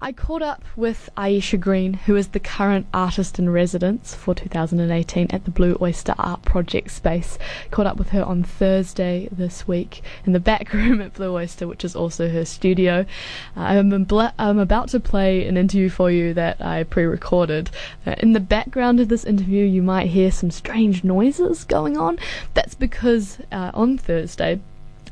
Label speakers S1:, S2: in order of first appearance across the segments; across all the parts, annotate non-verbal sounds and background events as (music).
S1: I caught up with Aisha Green, who is the current artist in residence for 2018 at the Blue Oyster Art Project space. Caught up with her on Thursday this week in the back (laughs) room at Blue Oyster, which is also her studio. Uh, I'm, I'm, about to play an interview for you that I pre recorded. Uh, in the background of this interview, you might hear some strange noises going on. That's because uh, on Thursday,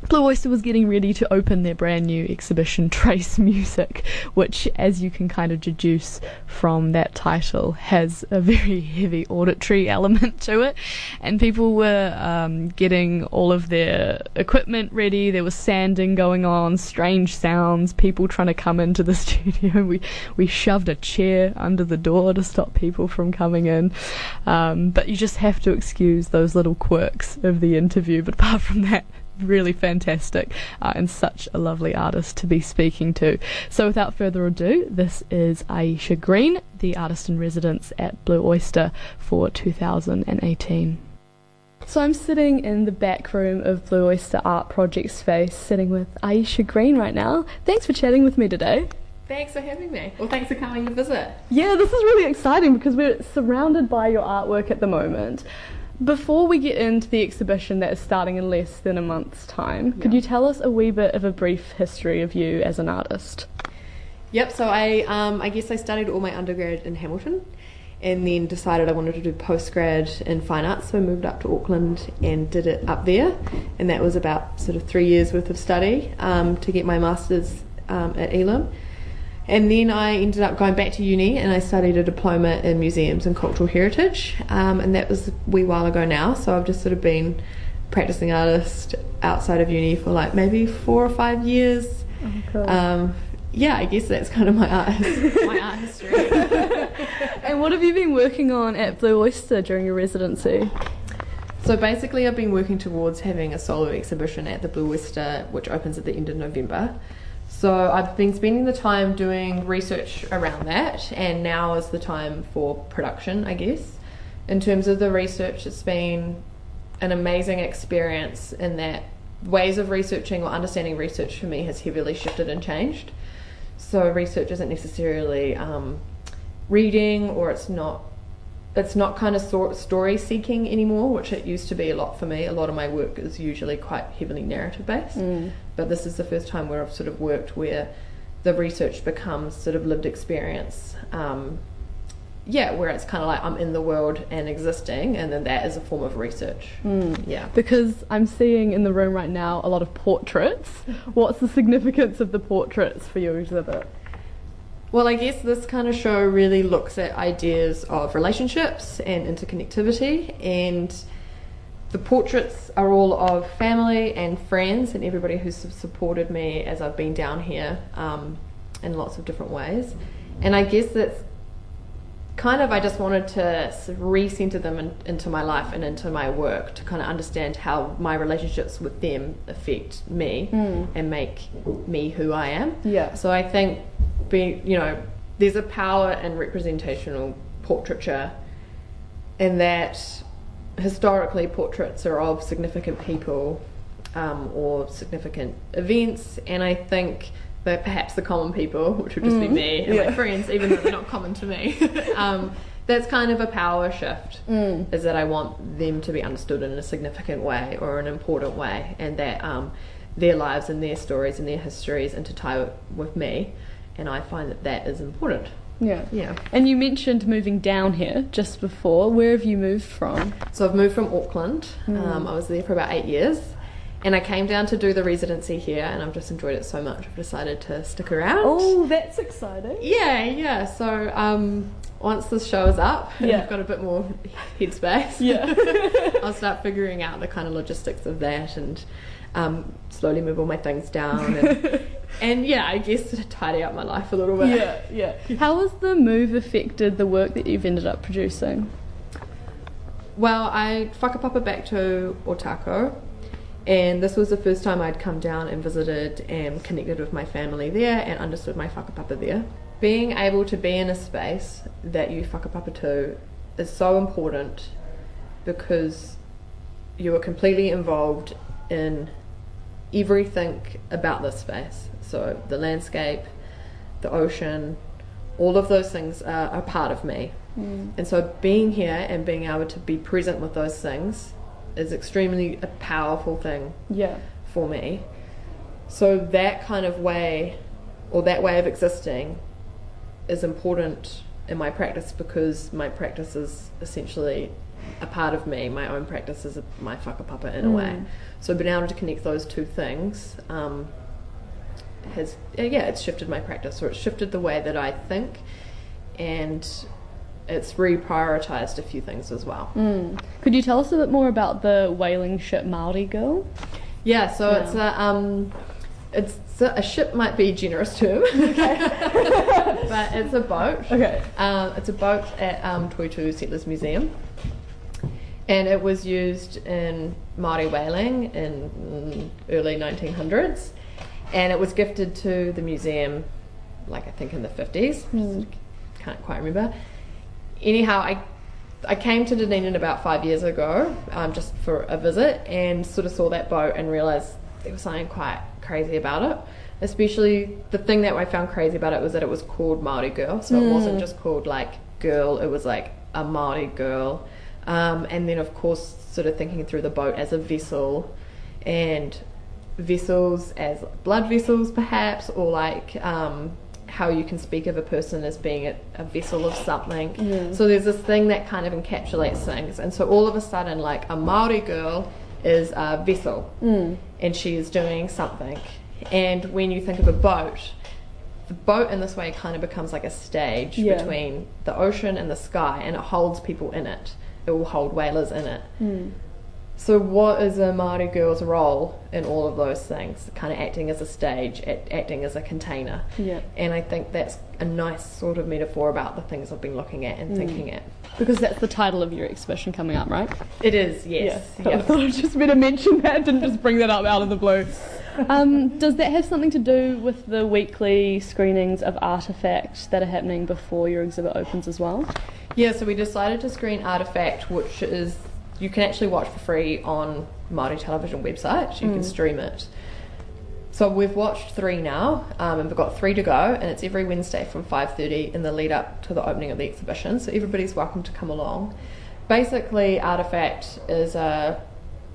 S1: Blue Oyster was getting ready to open their brand new exhibition, (laughs) Trace Music, which, as you can kind of deduce from that title, has a very (laughs) heavy auditory element to it. And people were um, getting all of their equipment ready. There was sanding going on, strange sounds, people trying to come into the (laughs) studio. We we shoved a chair under the door to stop people from coming in. Um, but you just have to excuse those little quirks of the interview. But apart from that, really fantastic uh, and such a lovely artist to be speaking to. So, without further ado, this is Aisha Green, the artist in residence at Blue Oyster for 2018. So, I'm sitting in the back room of Blue Oyster Art Project Space, sitting with Aisha Green right now. Thanks for chatting with me today.
S2: Thanks for having me. Well, thanks for coming to visit.
S1: Yeah, this is really exciting because we're surrounded by your artwork at the moment. Before we get into the exhibition that is starting in less than a month's time, yeah. could you tell us a wee bit of a brief history of you as an artist?
S2: Yep, so I, um, I guess I studied all my undergrad in Hamilton and then decided I wanted to do postgrad in fine arts, so I moved up to Auckland and did it up there. And that was about sort of three years worth of study um, to get my master's um, at Elam. And then I ended up going back to uni and I studied a diploma in museums and cultural heritage. Um, and that was a wee while ago now. So I've just sort of been practicing artist outside of uni for like maybe four or five years. Oh, cool. um, yeah, I guess that's kind of my art, (laughs) my art history. (laughs)
S1: and what have you been working on at Blue Oyster during your residency?
S2: So basically, I've been working towards having a solo exhibition at the Blue Oyster, which opens at the end of November. So I've been spending the time doing research around that, and now is the time for production, I guess. In terms of the research, it's been an amazing experience in that ways of researching or understanding research for me has heavily shifted and changed. So research isn't necessarily um, reading, or it's not it's not kind of story seeking anymore, which it used to be a lot for me. A lot of my work is usually quite heavily narrative based, mm. but this is the first time where I've sort of worked where the research becomes sort of lived experience. Um, yeah, where it's kind of like I'm in the world and existing, and then that is a form of research.
S1: Mm. Yeah. Because I'm seeing in the room right now a lot of portraits. (laughs) What's the significance of the portraits for your exhibit?
S2: Well, I guess this kind of show really looks at ideas of relationships and interconnectivity, and the portraits are all of family and friends and everybody who's supported me as I've been down here um, in lots of different ways. And I guess that's kind of I just wanted to recenter them in, into my life and into my work to kind of understand how my relationships with them affect me mm. and make me who I am.
S1: Yeah.
S2: So I think be you know there's a power in representational portraiture in that historically portraits are of significant people um, or significant events and I think that perhaps the common people, which would just mm. be me and yeah. my friends, even though they're not common to me, (laughs) um, that's kind of a power shift. Mm. Is that I want them to be understood in a significant way or an important way, and that um, their lives and their stories and their histories intertie with me and I find that that is important.
S1: Yeah. Yeah. And you mentioned moving down here just before. Where have you moved from?
S2: So I've moved from Auckland. Mm. Um, I was there for about eight years. And I came down to do the residency here, and I've just enjoyed it so much. I've decided to stick around.
S1: Oh, that's exciting!
S2: Yeah, yeah. So um, once this show is up, (laughs) yeah. I've got a bit more (laughs) headspace.
S1: Yeah, (laughs)
S2: I'll start figuring out the kind of logistics of that, and um, slowly move all my things down and, (laughs) and yeah, I guess to tidy up my life a little bit.
S1: Yeah, yeah. How has the move affected the work that you've ended up producing?
S2: Well, I whakapapa back to Otakou, and this was the first time I'd come down and visited and connected with my family there and understood my whakapapa there. Being able to be in a space that you whakapapa to is so important because you are completely involved in everything about this space. So the landscape, the ocean, all of those things are a part of me. Mm. And so being here and being able to be present with those things is extremely a powerful thing
S1: Yeah.
S2: for me. So that kind of way, or that way of existing, is important in my practice because my practice is essentially a part of me. My own practice is a, my whakapapa in a way. So being able to connect those two things um, has, yeah, it's shifted my practice, or it's shifted the way that I think, and it's reprioritized a few things as well.
S1: Mm. Could you tell us a bit more about the whaling ship Maori Girl?
S2: Yeah, so it's a um, it's a, a ship might be a generous term, (laughs) (laughs) but it's a boat.
S1: Okay.
S2: Um, it's a boat at um, Toitu Settlers Museum, and it was used in Māori whaling in mm, early 1900s, and it was gifted to the museum, like I think in the 50s. Can't quite remember. Anyhow, I I came to Dunedin about five years ago, um, just for a visit, and sort of saw that boat and realised there was something quite crazy about it. Especially the thing that I found crazy about it was that it was called Maori Girl, so it wasn't just called like girl; it was like a Maori girl. Um, and then, of course, sort of thinking through the boat as a vessel, and vessels as blood vessels, perhaps, or like um, how you can speak of a person as being a, a vessel of something. So there's this thing that kind of encapsulates things, and so all of a sudden, like a Maori girl is a vessel, and she is doing something. And when you think of a boat, the boat in this way kind of becomes like a stage
S1: Yeah.
S2: between the ocean and the sky, and it holds people in it. It will hold whalers in it. So, what is a Māori girl's role in all of those things? Kind of acting as a stage, act, acting as a container.
S1: Yeah.
S2: And I think that's a nice sort of metaphor about the things I've been looking at and thinking at.
S1: Because that's the title of your exhibition coming up, right?
S2: It is, yes.
S1: Yeah. (laughs) I thought I'd just better mention that, didn't just bring that up out of the blue. Um, does that have something to do with the weekly screenings of artifacts that are happening before your exhibit opens as well?
S2: Yeah, so we decided to screen Artifact, which is you can actually watch for free on Māori television website. You can stream it. So we've watched three now, um, and we've got three to go, and it's every Wednesday from five thirty in the lead up to the opening of the exhibition. So everybody's welcome to come along. Basically, Artifact is a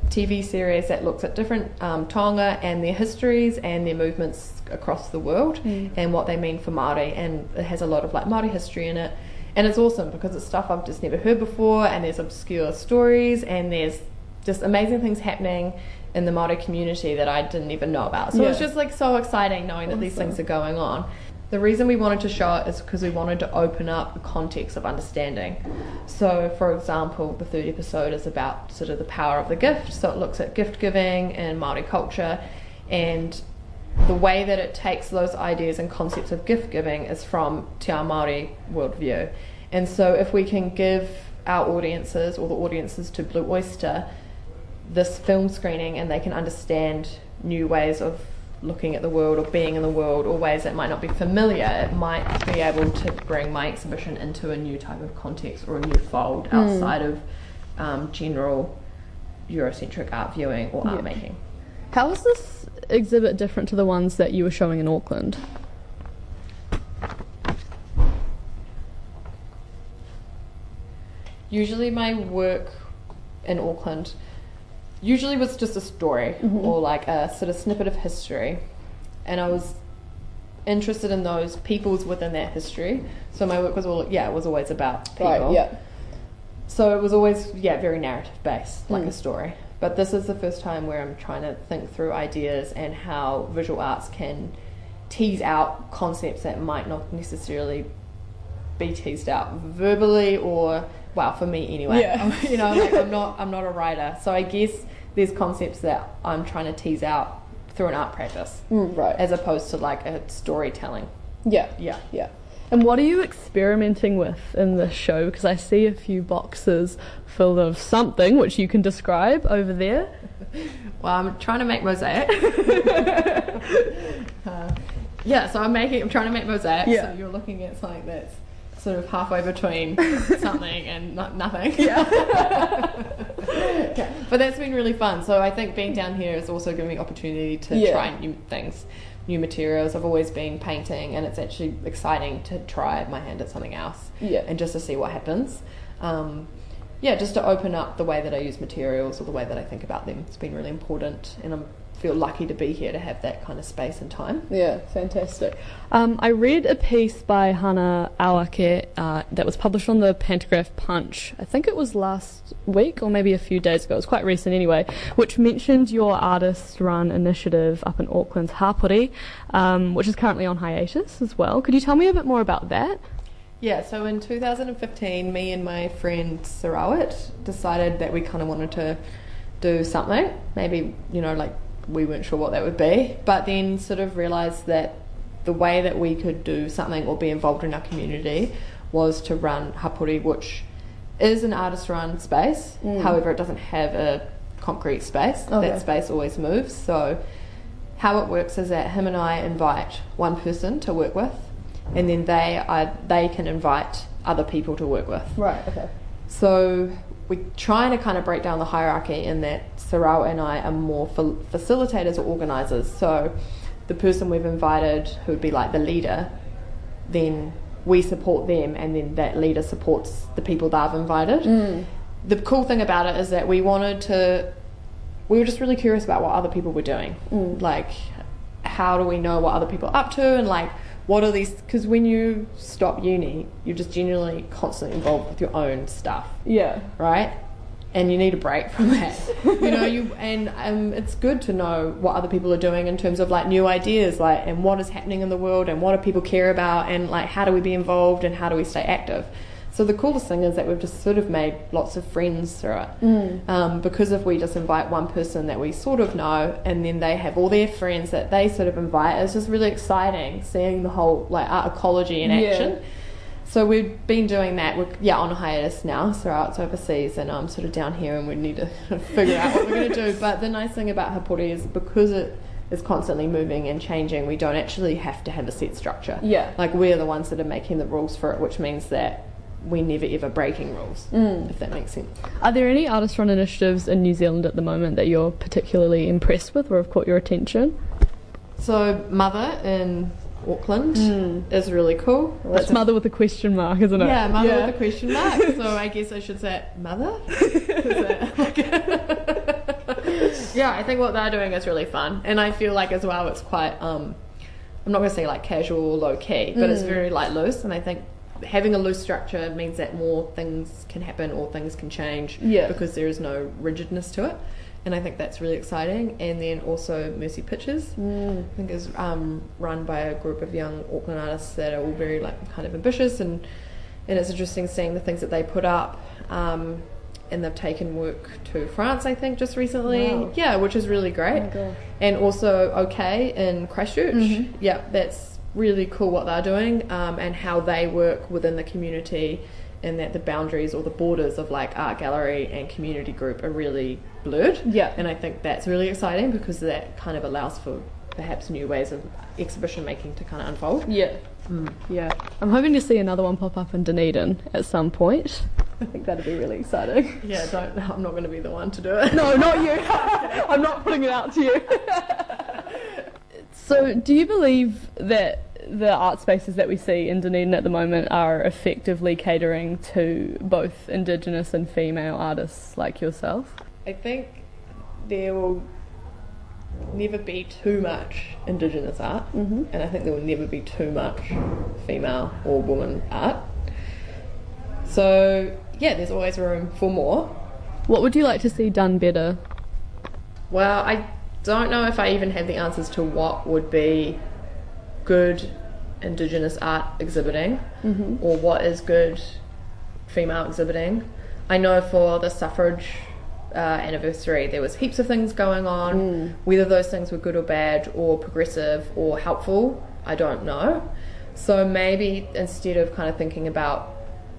S2: TV series that looks at different um, taonga and their histories and their movements across the world and what they mean for Māori. And it has a lot of like Māori history in it. And it's awesome because it's stuff I've just never heard before, and there's obscure stories, and there's just amazing things happening in the Māori community that I didn't even know about. So it's just like so exciting knowing that these things are going on. The reason we wanted to show it is because we wanted to open up the context of understanding. So, for example, the third episode is about sort of the power of the gift. So, it looks at gift giving and Māori culture and the way that it takes those ideas and concepts of gift giving is from Te Ao Māori worldview. And so, if we can give our audiences or the audiences to Blue Oyster this film screening and they can understand new ways of looking at the world or being in the world or ways that might not be familiar, it might be able to bring my exhibition into a new type of context or a new fold outside of um, general Eurocentric art viewing or art making.
S1: How is this exhibit different to the ones that you were showing in Auckland?
S2: Usually, my work in Auckland usually was just a story mm-hmm. or like a sort of snippet of history, and I was interested in those peoples within that history. So my work was all yeah, it was always about people. Yeah. So it was always yeah very narrative based, like mm. a story. But this is the first time where I'm trying to think through ideas and how visual arts can tease out concepts that might not necessarily be teased out verbally or well for me anyway.
S1: Yeah.
S2: you know, like I'm not I'm not a writer, so I guess there's concepts that I'm trying to tease out through an art practice
S1: Mm, right.
S2: as opposed to like a storytelling.
S1: yeah.
S2: Yeah.
S1: Yeah. And what are you experimenting with in this show? Because I see a few boxes filled of something which you can describe over there. (laughs)
S2: Well, I'm trying to make mosaic. (laughs) uh, yeah, so I'm making. I'm trying to make mosaic.
S1: Yeah.
S2: So you're looking at something that's sort of halfway between (laughs) something and not, nothing. Yeah. But that's been really fun. So I think being down here has also given me opportunity to
S1: Yeah.
S2: try new things. New materials. I've always been painting, and it's actually exciting to try my hand at something else
S1: Yeah.
S2: and just to see what happens. Um, yeah, just to open up the way that I use materials or the way that I think about them. It's been really important, and I feel lucky to be here to have that kind of space and time.
S1: Yeah, fantastic. Um, I read a piece by Hana Aoake uh, that was published on the Pantograph Punch. I think it was last week or maybe a few days ago. It was quite recent anyway, which mentioned your artist-run initiative up in Auckland's Hapori, um, which is currently on hiatus as well. Could you tell me a bit more about that?
S2: Yeah, so in 2015, me and my friend Sarawit decided that we kind of wanted to do something. Maybe, you know, like we weren't sure what that would be, but then sort of realised that the way that we could do something or be involved in our community was to run Hapori, which is an artist run space.
S1: Mm.
S2: However, it doesn't have a concrete space.
S1: Okay.
S2: That space always moves. So, how it works is that him and I invite one person to work with, and then they are, they can invite other people to work with.
S1: Right. Okay.
S2: So we're trying to kind of break down the hierarchy in that Sarau and I are more fa- facilitators or organisers. So the person we've invited, who would be like the leader, then we support them, and then that leader supports the people they've invited.
S1: Mm.
S2: The cool thing about it is that we wanted to, we were just really curious about what other people were doing.
S1: Mm.
S2: Like, how do we know what other people are up to, and like, what are these? Because when you stop uni, you're just genuinely constantly involved with your own stuff
S1: Yeah.
S2: right? And you need a break from (laughs) that. you know, you and um, it's good to know what other people are doing in terms of like new ideas, like and what is happening in the world, and what do people care about, and like how do we be involved, and how do we stay active. So the coolest thing is that we've just sort of made lots of friends through it.
S1: Mm.
S2: Um, because if we just invite one person that we sort of know, and then they have all their friends that they sort of invite, it's just really exciting seeing the whole like art ecology in
S1: Yeah.
S2: action. So we've been doing that. We're yeah on hiatus now. So it's overseas, and I'm sort of down here, and we need to (laughs) figure out what we're going to do. But the nice thing about Hapori is because it is constantly moving and changing, we don't actually have to have a set structure.
S1: Yeah.
S2: Like we're the ones that are making the rules for it, which means that we never ever breaking rules.
S1: Mm.
S2: If that makes sense.
S1: Are there any artist run initiatives in New Zealand at the moment that you're particularly impressed with or have caught your attention?
S2: So mother in Auckland
S1: Mm.
S2: is really cool.
S1: That's mother with a question mark, isn't it?
S2: Yeah, mother with a question (laughs) mark. So I guess I should say mother. (laughs) Yeah, I think what they're doing is really fun, and I feel like as well it's quite. Um, I'm not going to say like casual, or low key, but it's
S1: Mm.
S2: very like loose, and I think having a loose structure means that more things can happen or things can change
S1: Yeah.
S2: because there is no rigidness to it. And I think that's really exciting. And then also Mercy Pictures,
S1: Mm.
S2: I think is um, run by a group of young Auckland artists that are all very like kind of ambitious and and it's interesting seeing the things that they put up. Um, and they've taken work to France, I think, just recently.
S1: Wow.
S2: Yeah, which is really great.
S1: Oh.
S2: And also OK in Christchurch.
S1: Mhm.
S2: Yeah, that's really cool what they're doing um, and how they work within the community and that the boundaries or the borders of like art gallery and community group are really blurred.
S1: Yeah.
S2: And I think that's really exciting because that kind of allows for perhaps new ways of exhibition making to kind of unfold.
S1: Yeah.
S2: Mm.
S1: Yeah. I'm hoping to see another one pop up in Dunedin at some point. I think that'd be really exciting.
S2: Yeah, don't. (laughs) I'm not going to be the one to do it.
S1: No, not you. (laughs) (laughs) I'm not putting it out to you. So, do you believe that the art spaces that we see in Dunedin at the moment are effectively catering to both Indigenous and female artists like yourself?
S2: I think there will never be too much Indigenous art,
S1: Mm-hmm.
S2: and I think there will never be too much female or woman art. So yeah, there's always room for more.
S1: What would you like to see done better?
S2: Well, I don't know if I even have the answers to what would be good Indigenous art exhibiting
S1: Mm-hmm.
S2: or what is good female exhibiting. I know for the suffrage uh, anniversary there was heaps of things going on.
S1: Mm.
S2: Whether those things were good or bad or progressive or helpful, I don't know. So maybe instead of kind of thinking about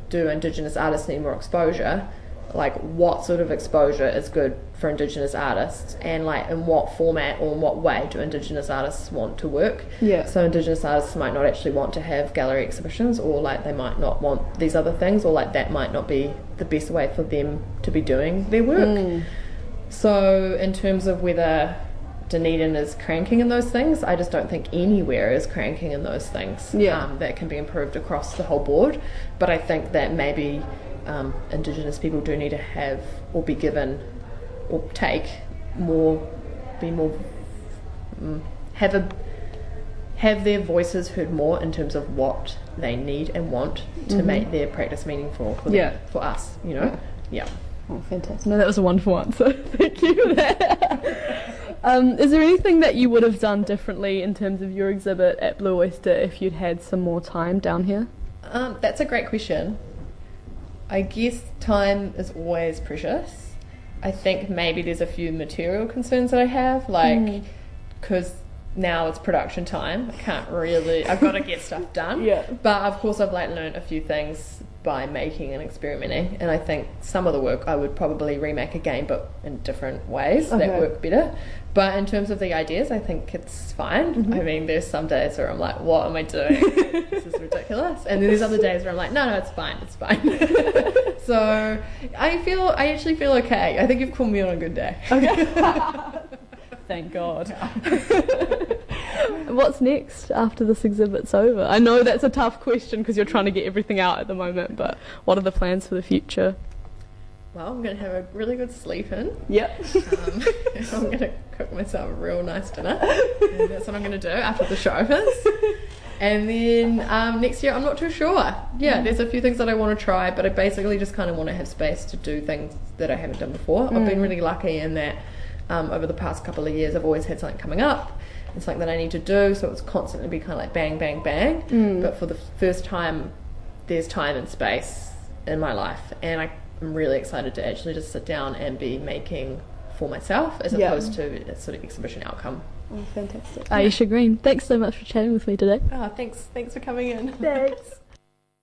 S2: do Indigenous artists need more exposure, like what sort of exposure is good for Indigenous artists and like in what format or in what way do Indigenous artists want to work?
S1: Yeah.
S2: So Indigenous artists might not actually want to have gallery exhibitions, or like they might not want these other things, or like that might not be the best way for them to be doing their work.
S1: Mm.
S2: So in terms of whether Dunedin is cranking in those things. I just don't think anywhere is cranking in those things.
S3: Yeah.
S2: Um, that can be improved across the whole board. But I think that maybe um, Indigenous people do need to have or be given or take more, be more, mm, have a have their voices heard more in terms of what they need and want to make their practice meaningful for, them-
S3: Yeah.
S2: for us. You know, yeah.
S3: Oh, fantastic.
S1: No, that was a wonderful answer. (laughs) Thank you (laughs) um, is there anything that you would have done differently in terms of your exhibit at Blue Oyster if you'd had some more time down here?
S2: Um, that's a great question. I guess time is always precious. I think maybe there's a few material concerns that I have, like mm. because now it's production time. I can't really. I've got to get stuff done. (laughs)
S3: Yeah.
S2: But of course, I've like learned a few things by making and experimenting, and I think some of the work I would probably remake again, but in different ways
S3: Okay.
S2: that work better. But in terms of the ideas, I think it's fine. Mm-hmm. I mean, there's some days where I'm like, "What am I doing? this is ridiculous," and then there's other days where I'm like, "No, no, it's fine, it's fine." (laughs) so I feel, I actually feel okay. I think you've called me on a good day. Okay. (laughs)
S1: Thank God. (laughs) What's next after this exhibit's over? I know that's a tough question because you're trying to get everything out at the moment, but what are the plans for the future?
S2: Well, I'm gonna have a really good sleep in.
S3: Yep.
S2: Um, (laughs) I'm going to cook myself a real nice dinner. And that's what I'm going to do after the show opens. And then um, next year, I'm not too sure. Yeah, there's a few things that I want to try, but I basically just kind of want to have space to do things that I haven't done before. I've been really lucky in that um, over the past couple of years, I've always had something coming up and something that I need to do, so it's constantly be kind of like bang, bang, bang. Mm. But for the first time, there's time and space in my life, and I, I'm really excited to actually just sit down and be making for myself as
S3: Yeah.
S2: opposed to a sort of exhibition outcome.
S3: Oh, fantastic.
S1: Aisha Green, thanks so much for chatting with me today.
S2: Oh, thanks, thanks for coming in.
S3: Thanks. (laughs)